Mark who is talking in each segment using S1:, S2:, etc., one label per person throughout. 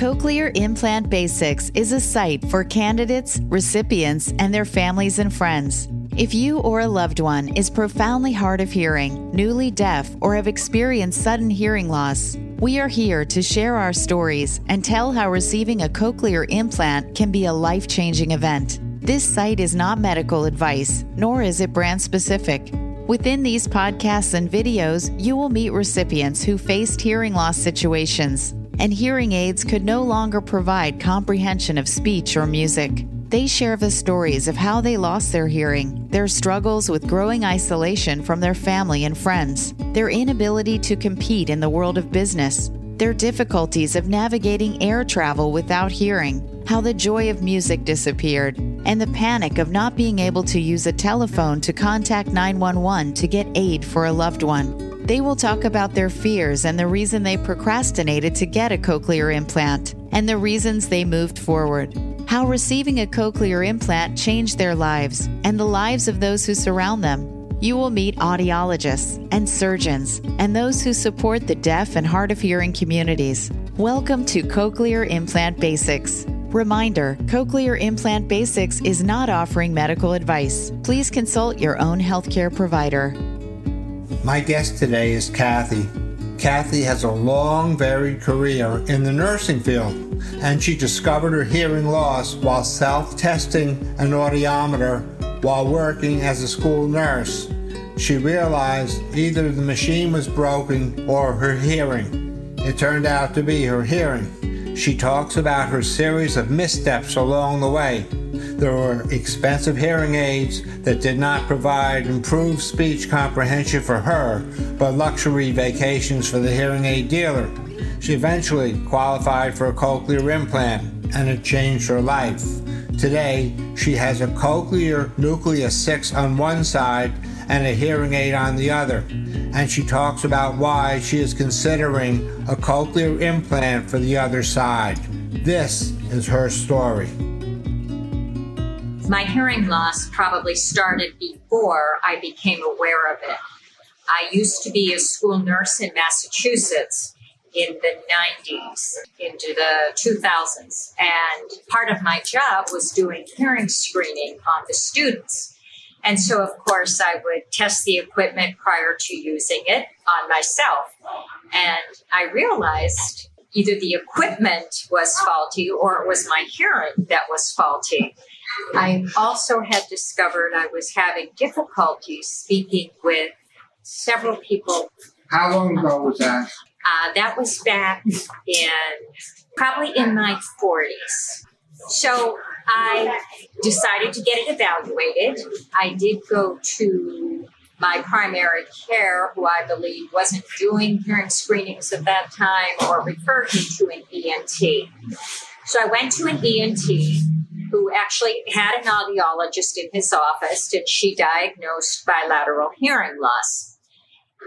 S1: Cochlear Implant Basics is a site for candidates, recipients, and their families and friends. If you or a loved one is profoundly hard of hearing, newly deaf, or have experienced sudden hearing loss, we are here to share our stories and tell how receiving a cochlear implant can be a life changing event. This site is not medical advice, nor is it brand specific. Within these podcasts and videos, you will meet recipients who faced hearing loss situations, and hearing aids could no longer provide comprehension of speech or music. They share the stories of how they lost their hearing, their struggles with growing isolation from their family and friends, their inability to compete in the world of business, their difficulties of navigating air travel without hearing, how the joy of music disappeared, and the panic of not being able to use a telephone to contact 911 to get aid for a loved one. They will talk about their fears and the reason they procrastinated to get a cochlear implant, and the reasons they moved forward how receiving a cochlear implant changed their lives and the lives of those who surround them. You will meet audiologists and surgeons and those who support the deaf and hard of hearing communities. Welcome to Cochlear Implant Basics. Reminder Cochlear Implant Basics is not offering medical advice. Please consult your own healthcare provider.
S2: My guest today is Kathy. Kathy has a long, varied career in the nursing field, and she discovered her hearing loss while self testing an audiometer while working as a school nurse. She realized either the machine was broken or her hearing. It turned out to be her hearing. She talks about her series of missteps along the way there were expensive hearing aids that did not provide improved speech comprehension for her, but luxury vacations for the hearing aid dealer. She eventually qualified for a cochlear implant, and it changed her life. Today, she has a cochlear nucleus 6 on one side and a hearing aid on the other. And she talks about why she is considering a cochlear implant for the other side. This is her story
S3: my hearing loss probably started before I became aware of it. I used to be a school nurse in Massachusetts in the 90s into the 2000s. And part of my job was doing hearing screening on the students. And so, of course, I would test the equipment prior to using it on myself. And I realized either the equipment was faulty or it was my hearing that was faulty. I also had discovered I was having difficulty speaking with several people.
S2: How long ago was that?
S3: Uh, that was back in probably in my 40s. So I decided to get it evaluated. I did go to my primary care, who I believe wasn't doing hearing screenings at that time, or referred me to an ENT. So I went to an ENT who actually had an audiologist in his office, and she diagnosed bilateral hearing loss.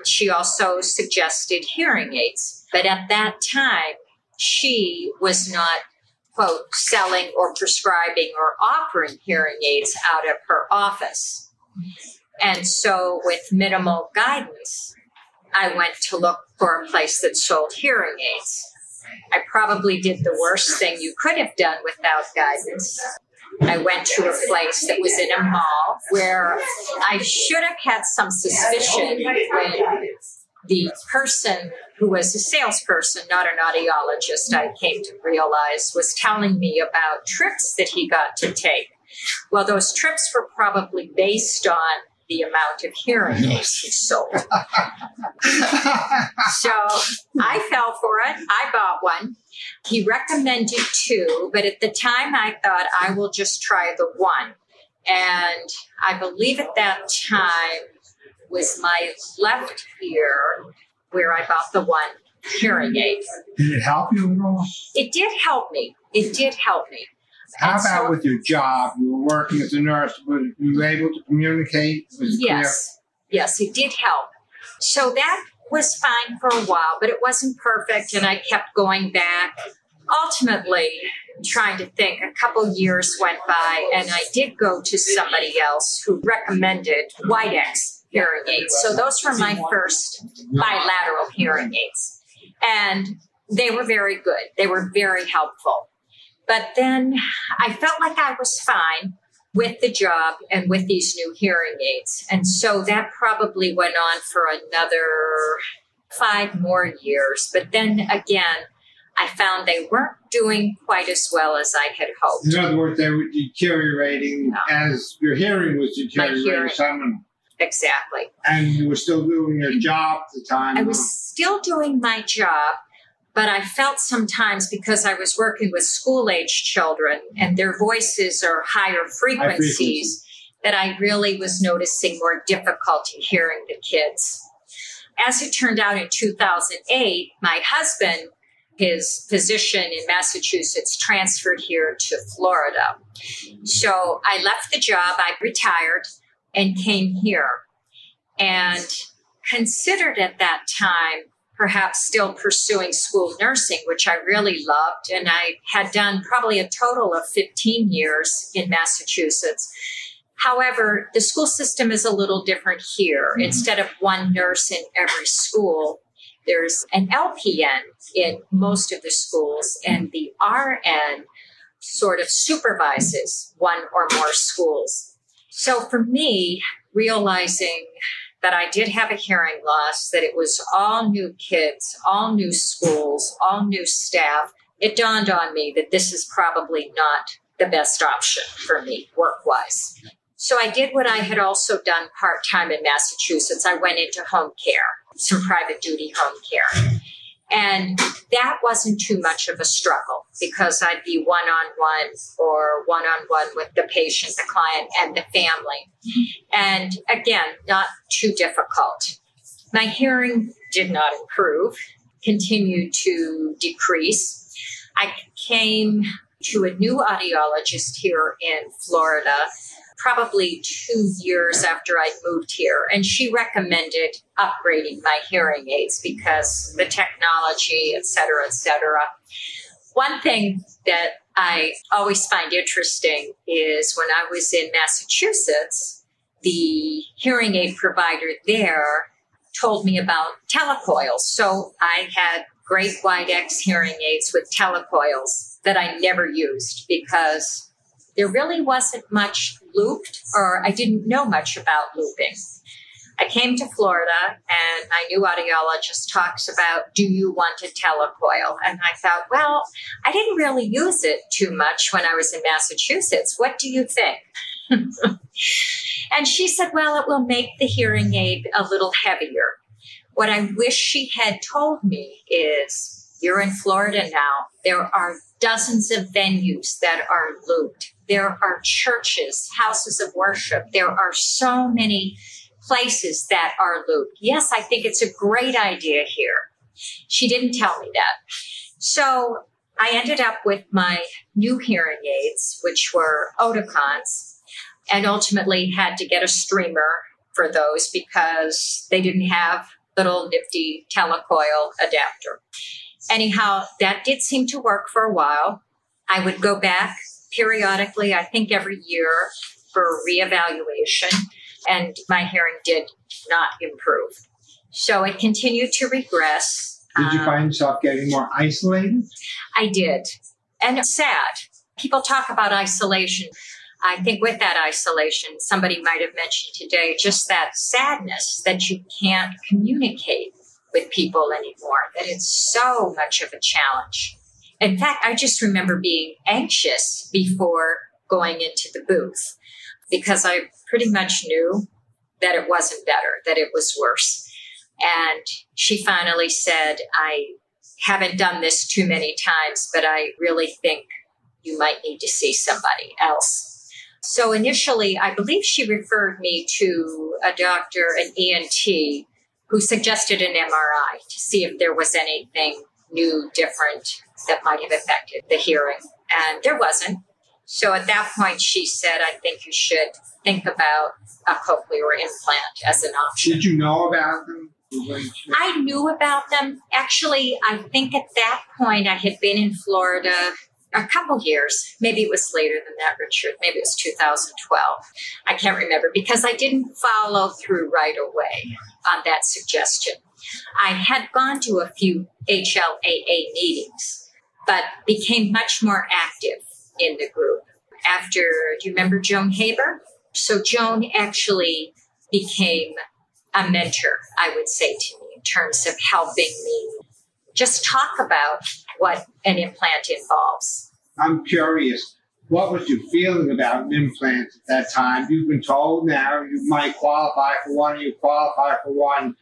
S3: She also suggested hearing aids, but at that time, she was not, quote, selling or prescribing or offering hearing aids out of her office. And so, with minimal guidance, I went to look for a place that sold hearing aids. I probably did the worst thing you could have done without guidance. I went to a place that was in a mall where I should have had some suspicion when the person who was a salesperson, not an audiologist, I came to realize was telling me about trips that he got to take. Well, those trips were probably based on the amount of hearing aids he sold. so I fell for it. I bought one. He recommended two, but at the time I thought I will just try the one. And I believe at that time was my left ear where I bought the one hearing aid.
S2: Did it help you at all?
S3: It did help me. It did help me.
S2: How and about so, with your job? You were working as a nurse. Were you able to communicate?
S3: yes. Clear? Yes, it did help. So that was fine for a while, but it wasn't perfect, and I kept going back. Ultimately, trying to think, a couple years went by, and I did go to somebody else who recommended Widex hearing aids. So those were my first bilateral hearing aids. And They were very good. They were very helpful. But then I felt like I was fine with the job and with these new hearing aids. And so that probably went on for another five more years. But then again, I found they weren't doing quite as well as I had hoped.
S2: In other words, they were deteriorating no. as your hearing was deteriorating. Hearing.
S3: Exactly.
S2: And you were still doing your job at the time?
S3: I was still doing my job, but I felt sometimes because I was working with school age children and their voices are higher frequencies, that I really was noticing more difficulty hearing the kids. As it turned out in 2008, my husband, his physician in Massachusetts, transferred here to Florida. So I left the job, I retired and came here and considered at that time perhaps still pursuing school nursing, which I really loved. And I had done probably a total of 15 years in Massachusetts. However, the school system is a little different here. Mm-hmm. Instead of one nurse in every school, there's an LPN in most of the schools, and the RN sort of supervises one or more schools. So for me, realizing that I did have a hearing loss, that it was all new kids, all new schools, all new staff, it dawned on me that this is probably not the best option for me work wise. So I did what I had also done part time in Massachusetts. I went into home care, some private duty home care. And that wasn't too much of a struggle because I'd be one on one or one on one with the patient, the client, and the family. And again, not too difficult. My hearing did not improve, continued to decrease. I came to a new audiologist here in Florida probably two years after I moved here. And she recommended upgrading my hearing aids because the technology, et cetera, et cetera. One thing that I always find interesting is when I was in Massachusetts, the hearing aid provider there told me about telecoils. So I had great Widex hearing aids with telecoils that I never used because there really wasn't much looped, or I didn't know much about looping. I came to Florida and my new audiologist talks about, do you want a telecoil? And I thought, well, I didn't really use it too much when I was in Massachusetts. What do you think? and she said, well, it will make the hearing aid a little heavier. What I wish she had told me is, you're in Florida now. There are dozens of venues that are looped there are churches, houses of worship. There are so many places that are looped. Yes, I think it's a great idea here. She didn't tell me that. So I ended up with my new hearing aids, which were Oticons, and ultimately had to get a streamer for those because they didn't have little nifty telecoil adapter. Anyhow, that did seem to work for a while. I would go back periodically, I think every year for reevaluation, and my hearing did not improve. So it continued to regress.
S2: Did you um, find yourself getting more isolated?
S3: I did. And it's sad. People talk about isolation. I think with that isolation, somebody might have mentioned today just that sadness that you can't communicate with people anymore, that it's so much of a challenge. In fact, I just remember being anxious before going into the booth because I pretty much knew that it wasn't better, that it was worse. And she finally said, I haven't done this too many times, but I really think you might need to see somebody else. So initially, I believe she referred me to a doctor, an ENT, who suggested an MRI to see if there was anything new, different that might have affected the hearing. And there wasn't. So at that point, she said, I think you should think about a cochlear implant as an option.
S2: Did you know about them?
S3: I knew about them. Actually, I think at that point I had been in Florida a couple years. Maybe it was later than that, Richard. Maybe it was 2012. I can't remember because I didn't follow through right away on that suggestion. I had gone to a few HLAA meetings, but became much more active in the group. After, do you remember Joan Haber? So Joan actually became a mentor, I would say to me, in terms of helping me just talk about what an implant involves.
S2: I'm curious, what was your feeling about an implant at that time? You've been told now you might qualify for one, you qualify for one.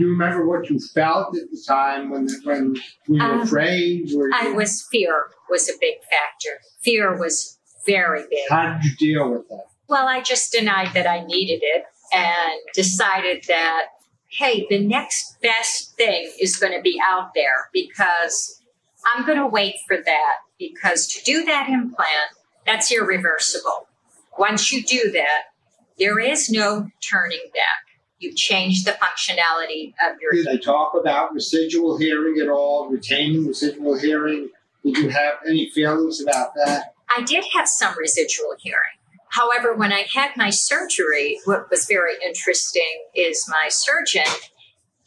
S2: Do you remember what you felt at the time when when were you um, afraid? Were you...
S3: I was fear was a big factor. Fear was very big.
S2: How did you deal with that?
S3: Well, I just denied that I needed it and decided that hey, the next best thing is going to be out there because I'm going to wait for that because to do that implant, that's irreversible. Once you do that, there is no turning back. You change the functionality of your.
S2: Did they talk about residual hearing at all, retaining residual hearing? Did you have any feelings about that?
S3: I did have some residual hearing. However, when I had my surgery, what was very interesting is my surgeon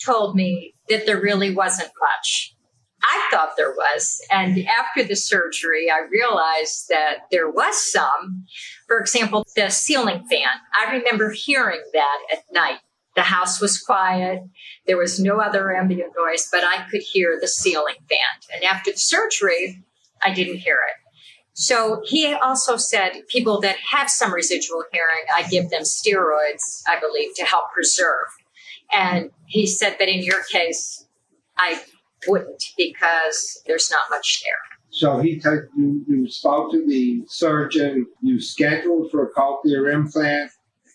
S3: told me that there really wasn't much. I thought there was. And after the surgery, I realized that there was some. For example, the ceiling fan. I remember hearing that at night. The house was quiet. There was no other ambient noise, but I could hear the ceiling fan. And after the surgery, I didn't hear it. So he also said people that have some residual hearing, I give them steroids, I believe, to help preserve. And he said that in your case, I wouldn't because there's not much there.
S2: So he t- you, you spoke to the surgeon, you scheduled for a cochlear implant.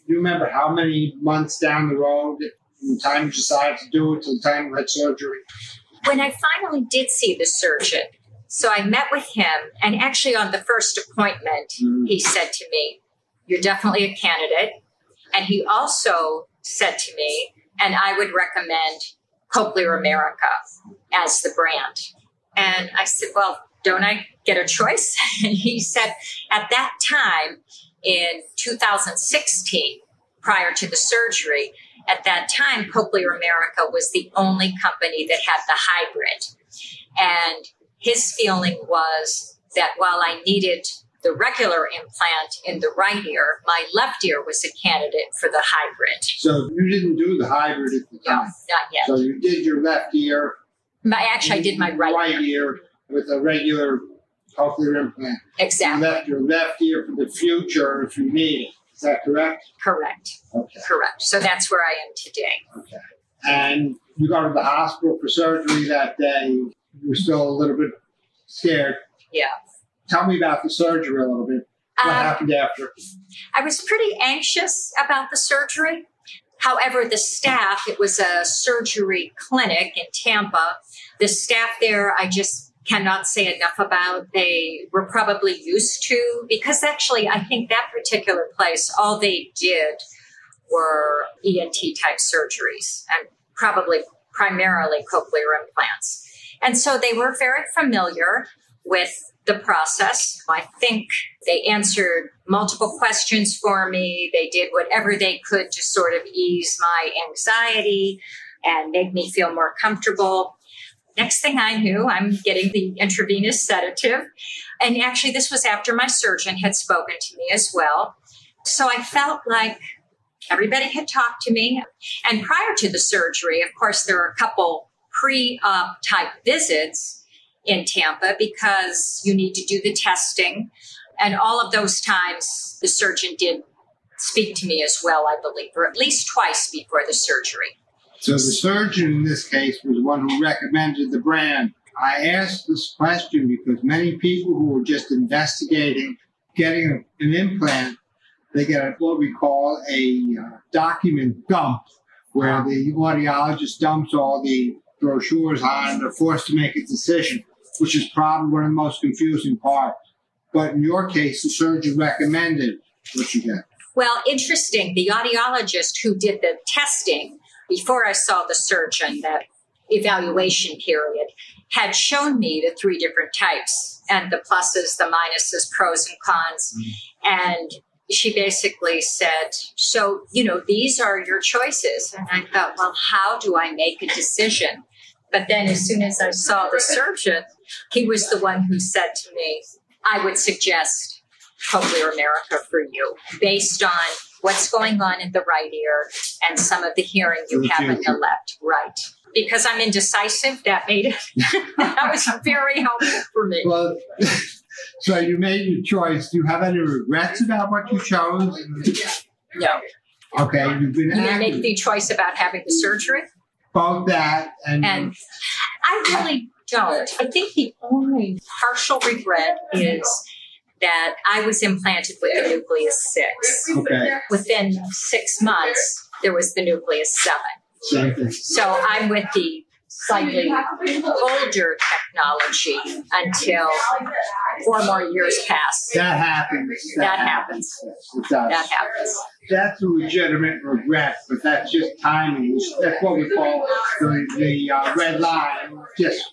S2: You remember how many months down the road from the time you decided to do it to the time you had surgery?
S3: When I finally did see the surgeon, so I met with him, and actually, on the first appointment, mm-hmm. he said to me, You're definitely a candidate. And he also said to me, and I would recommend Cochlear America as the brand. And I said, Well, don't I get a choice? And he said, At that time in 2016, prior to the surgery, at that time, Cochlear America was the only company that had the hybrid. And his feeling was that while I needed the regular implant in the right ear, my left ear was a candidate for the hybrid.
S2: So you didn't do the hybrid at the time?
S3: No, not yet.
S2: So you did your left ear.
S3: My, actually, I did my right,
S2: right ear. ear with a regular cochlear implant.
S3: Exactly.
S2: You left your left ear for the future if you need it. Is that correct?
S3: Correct.
S2: Okay.
S3: Correct. So that's where I am today.
S2: Okay. And you go to the hospital for surgery that day you were still a little bit scared.
S3: Yeah.
S2: Tell me about the surgery a little bit. What um, happened after?
S3: I was pretty anxious about the surgery. However, the staff, it was a surgery clinic in Tampa. The staff there, I just cannot say enough about. They were probably used to, because actually, I think that particular place, all they did were ENT type surgeries and probably primarily cochlear implants. And so they were very familiar with the process. I think they answered multiple questions for me. They did whatever they could to sort of ease my anxiety and make me feel more comfortable. Next thing I knew, I'm getting the intravenous sedative. And actually, this was after my surgeon had spoken to me as well. So I felt like everybody had talked to me. And prior to the surgery, of course, there were a couple pre op type visits in Tampa because you need to do the testing. And all of those times, the surgeon did speak to me as well, I believe, or at least twice before the surgery.
S2: So the surgeon in this case was the one who recommended the brand. I asked this question because many people who are just investigating getting an implant, they get what we call a uh, document dump, where the audiologist dumps all the brochures on and they're forced to make a decision, which is probably one of the most confusing parts. But in your case, the surgeon recommended what you get.
S3: Well, interesting. The audiologist who did the testing before I saw the surgeon, that evaluation period, had shown me the three different types and the pluses, the minuses, pros and cons. Mm-hmm. And she basically said, So, you know, these are your choices. And I thought, Well, how do I make a decision? But then as soon as I saw the surgeon, he was the one who said to me, I would suggest Cochlear America for you based on what's going on in the right ear and some of the hearing you have in the left. Right. Because I'm indecisive, that made it, that was very helpful for me.
S2: Well, so you made your choice. Do you have any regrets about what you chose?
S3: No.
S2: Okay, you've been
S3: You
S2: active.
S3: make the choice about having the surgery?
S2: both that and,
S3: And I really don't. I think the only partial regret is that I was implanted with the nucleus six.
S2: okay,
S3: Within six months, there was the nucleus seven. So I'm with the slightly older technology until four more years pass.
S2: That happens.
S3: That happens.
S2: Yes, it does.
S3: That happens.
S2: That's a legitimate regret, but that's just timing. That's what we call the, the uh, red line. Just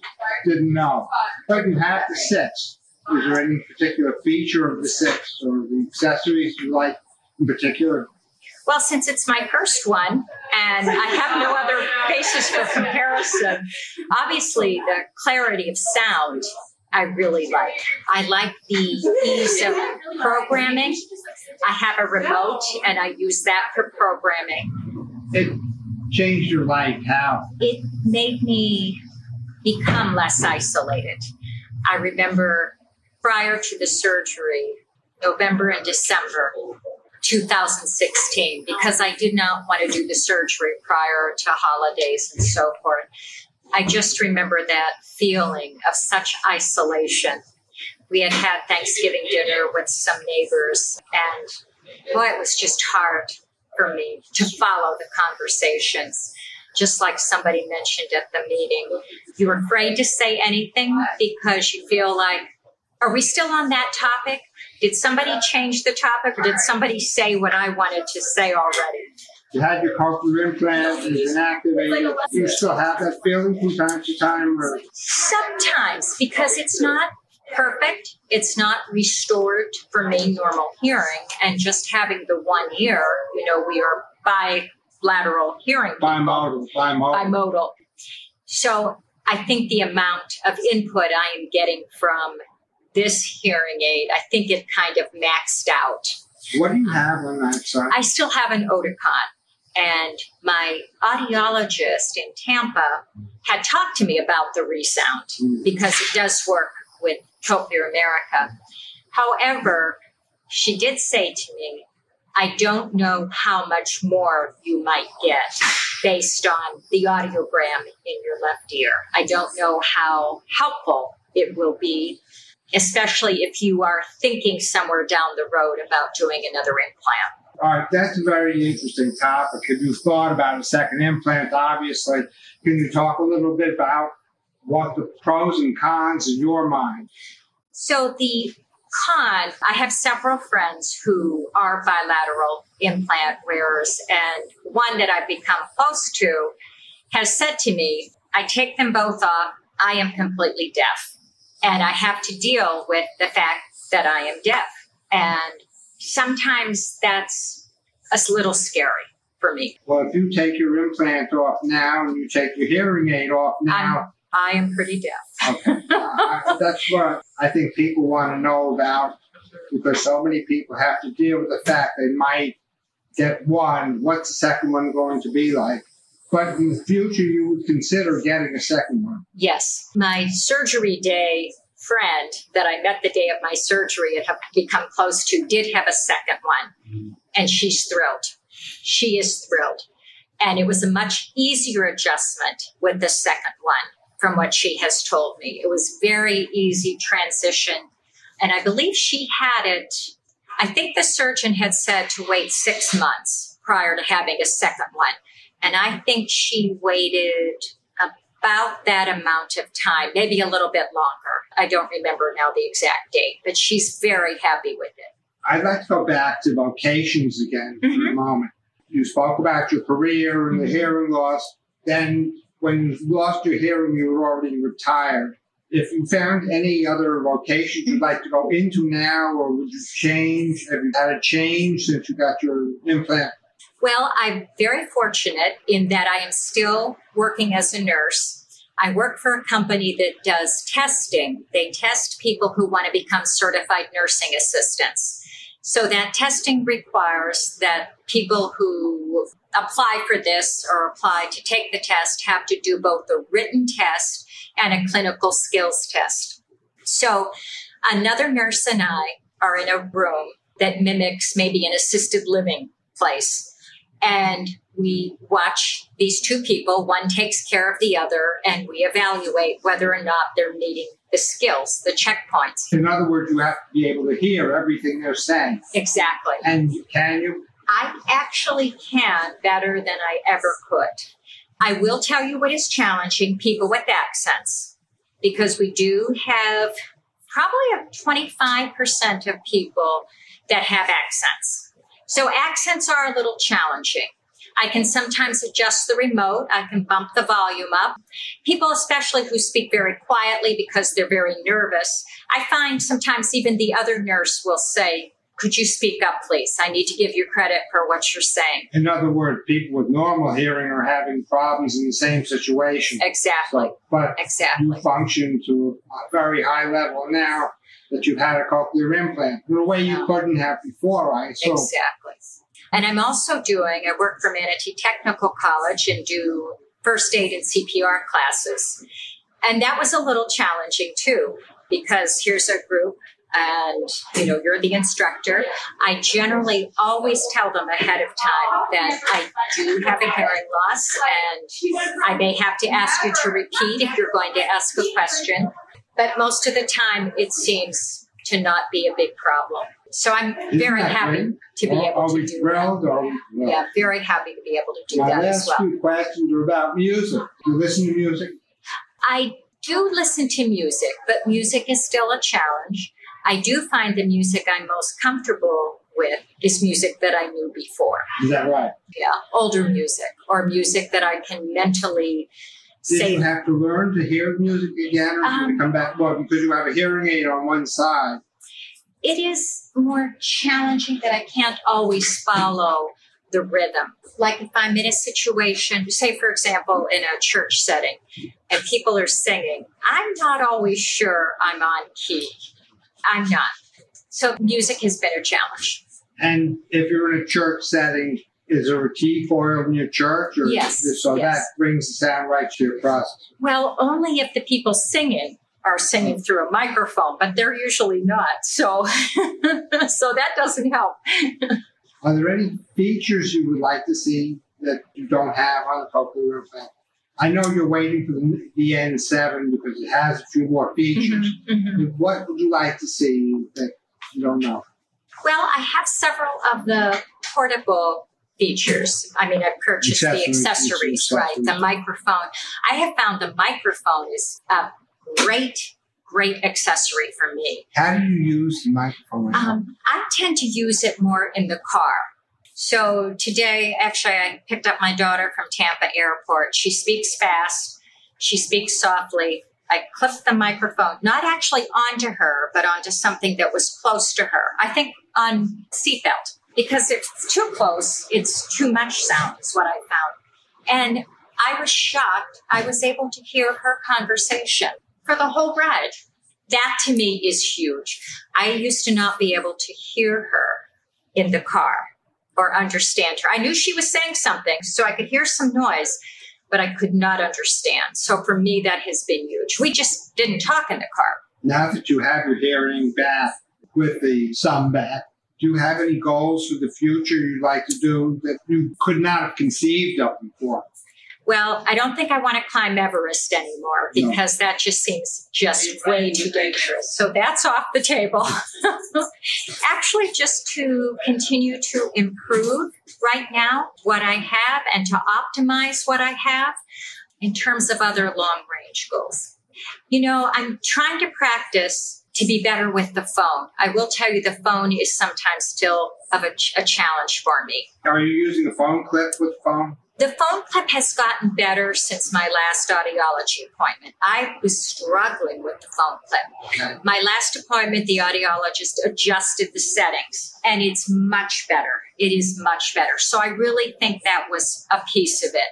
S2: didn't know. But you have the six. Is there any particular feature of the six or the accessories you like in particular?
S3: Well, since it's my first one and I have no other basis for comparison, obviously the clarity of sound I really like. I like the ease of programming. I have a remote and I use that for programming.
S2: It changed your life. How?
S3: It made me become less isolated. I remember prior to the surgery, November and December 2016, because I did not want to do the surgery prior to holidays and so forth. I just remember that feeling of such isolation. We had had Thanksgiving dinner with some neighbors, and boy, it was just hard for me to follow the conversations. Just like somebody mentioned at the meeting, you're afraid to say anything because you feel like, are we still on that topic? Did somebody change the topic or did somebody say what I wanted to say already?
S2: You had your cochlear implant, it's been activated. Do you still have that feeling from time to time? Or
S3: Sometimes, because it's not perfect, it's not restored for me normal hearing, and just having the one ear, you know, we are bilateral hearing.
S2: bimodal, bimodal.
S3: bimodal. So I think the amount of input I am getting from this hearing aid, I think it kind of maxed out.
S2: What do you have on that side?
S3: I still have an Oticon, and my audiologist in Tampa had talked to me about the ReSound
S2: Mm.
S3: because it does work with Cochlear America. However, she did say to me, I don't know how much more you might get based on the audiogram in your left ear. I don't know how helpful it will be, especially if you are thinking somewhere down the road about doing another implant.
S2: All right, that's a very interesting topic. Have you thought about a second implant? Obviously, can you talk a little bit about what the pros and cons in your mind?
S3: So the con, I have several friends who are bilateral implant wearers, and one that I've become close to has said to me, I take them both off, I am completely deaf. And I have to deal with the fact that I am deaf. And sometimes that's a little scary for me.
S2: Well, if you take your implant off now and you take your hearing aid off now,
S3: I am pretty deaf.
S2: okay, I- that's what I think people want to know about because so many people have to deal with the fact they might get one. What's the second one going to be like? But in the future, you would consider getting a second one.
S3: Yes. My surgery day friend that I met the day of my surgery and have become close to did have a second one. Mm-hmm. And she's thrilled. She is thrilled. And it was a much easier adjustment with the second one from what she has told me. It was very easy transition. And I believe she had it, I think the surgeon had said to wait six months prior to having a second one. And I think she waited about that amount of time, maybe a little bit longer. I don't remember now the exact date, but she's very happy with it.
S2: I'd like to go back to vocations again for a
S3: Mhm.
S2: moment. You spoke about your career and the hearing loss. Then, when you lost your hearing, you were already retired. if you found any other locations you'd like to go into now, or would you change? Have you had a change since you got your implant?
S3: Well, I'm very fortunate in that I am still working as a nurse. I work for a company that does testing. They test people who want to become certified nursing assistants. So that testing requires that people who apply for this or apply to take the test have to do both a written test and a clinical skills test. So another nurse and I are in a room that mimics maybe an assisted living place. And we watch these two people, one takes care of the other, and we evaluate whether or not they're meeting the skills, the checkpoints.
S2: In other words, you have to be able to hear everything they're saying.
S3: Exactly.
S2: And can you?
S3: I actually can better than I ever could. I will tell you what is challenging people with accents because we do have probably 25% of people that have accents. So accents are a little challenging. I can sometimes adjust the remote. I can bump the volume up. People, especially who speak very quietly because they're very nervous, I find sometimes even the other nurse will say, could you speak up, please? I need to give you credit for what you're saying.
S2: In other words, people with normal hearing are having problems in the same situation.
S3: Exactly.
S2: So, but
S3: exactly.
S2: you function to a very high level now that you've had a cochlear implant in a way you couldn't have before, right?
S3: So, exactly. And I'm also doing, I work for Manatee Technical College and do first aid and CPR classes. And that was a little challenging too, because here's a group and you know you're the instructor i generally always tell them ahead of time that i do have a hearing loss and i may have to ask you to repeat if you're going to ask a question but most of the time it seems to not be a big problem so I'm
S2: Isn't
S3: very happy
S2: great?
S3: to be
S2: Are-
S3: able to do
S2: thrilled?
S3: that.
S2: Are we thrilled?
S3: Yeah, very happy to be able to do
S2: My
S3: that as
S2: last
S3: well.
S2: few questions are about music. Do you listen to music?
S3: I do listen to music, but music is still a challenge. I do find the music I'm most comfortable with is music that I knew before.
S2: Is that right?
S3: Yeah, older music or music that I can mentally
S2: Did
S3: say.
S2: you have to learn to hear music again, or
S3: Um,
S2: come back? Well, because you have a hearing aid on one side.
S3: it is more challenging that I can't always follow the rhythm. Like if I'm in a situation, say for example, in a church setting, and people are singing, I'm not always sure I'm on key. I'm not. So music has been a challenge.
S2: And if you're in a church setting, is there a T-coil in your church? Or
S3: Yes,
S2: So
S3: yes.
S2: that brings the sound right to your process.
S3: Well, only if the people singing are singing through a microphone, but they're usually not. So, so that doesn't help.
S2: Are there any features you would like to see that you don't have on the cochlear implant? I know you're waiting for the, the N7 because it has a few more features.
S3: Mhm.
S2: What would you like to see that you don't know?
S3: Well, I have several of the portable features. I mean, I've purchased
S2: Accessories,
S3: the accessories, right? The microphone. I have found the microphone is a great, great accessory for me.
S2: How do you use the microphone?
S3: Um, I tend to use it more in the car. So today, actually, I picked up my daughter from Tampa Airport. She speaks fast. She speaks softly. I clipped the microphone, not actually onto her, but onto something that was close to her. I think on seatbelt because if it's too close, it's too much sound. Is what I found, and I was shocked. I was able to hear her conversation for the whole ride. That to me is huge. I used to not be able to hear her in the car or understand her. I knew she was saying something, so I could hear some noise, but I could not understand. So for me, that has been huge. We just didn't talk in the car.
S2: Now that you have your hearing back with the some back, do you have any goals for the future you'd like to do that you could not have conceived of before?
S3: Well, I don't think I want to climb Everest anymore
S2: No.
S3: because that just seems just way too dangerous. So that's off the table. Actually, just to continue to improve right now what I have and to optimize what I have in terms of other long range goals. You know, I'm trying to practice to be better with the phone. I will tell you the phone is sometimes still of a, ch- a challenge for me.
S2: Are you using the phone clip with the phone?
S3: The phone clip has gotten better since my last audiology appointment. I was struggling with the phone clip.
S2: Okay.
S3: My last appointment, the audiologist adjusted the settings and it's much better. It is much better. So I really think that was a piece of it.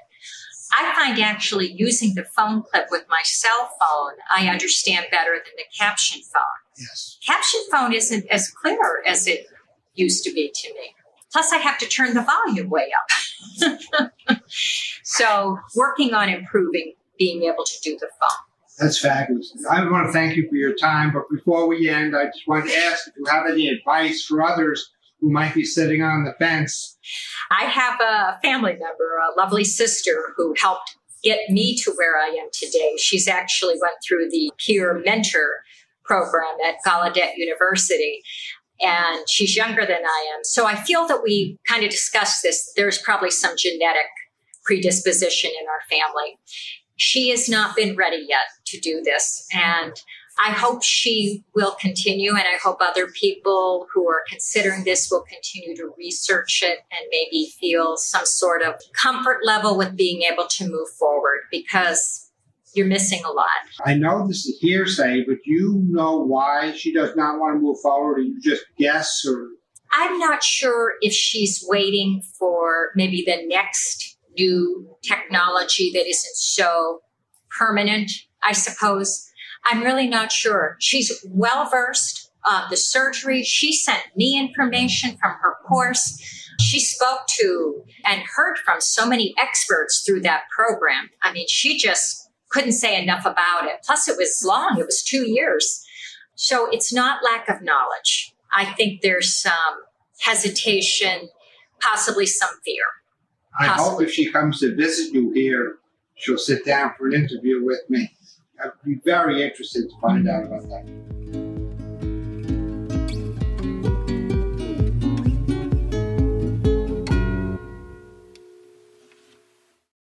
S3: I find actually using the phone clip with my cell phone, I understand better than the caption phone.
S2: Yes.
S3: Caption phone isn't as clear as it used to be to me. Plus, I have to turn the volume way up. so, working on improving being able to do the phone.
S2: That's fabulous. I want to thank you for your time, but before we end, I just want to ask if you have any advice for others who might be sitting on the fence.
S3: I have a family member, a lovely sister who helped get me to where I am today. She's actually went through the peer mentor program at Gallaudet University and she's younger than I am. So I feel that we kind of discussed this. There's probably some genetic predisposition in our family. She has not been ready yet to do this. And I hope she will continue, and I hope other people who are considering this will continue to research it and maybe feel some sort of comfort level with being able to move forward because you're missing a lot.
S2: I know this is hearsay, but you know why she does not want to move forward, or you just guess, or
S3: I'm not sure if she's waiting for maybe the next new technology that isn't so permanent, I suppose. I'm really not sure. She's well versed. Uh, the surgery, she sent me information from her course. She spoke to and heard from so many experts through that program. I mean, she just couldn't say enough about it. Plus, it was long, it was two years. So it's not lack of knowledge. I think there's some hesitation, possibly some fear.
S2: I hope if she comes to visit you here, she'll sit down for an interview with me. I'd be very interested to find out about that.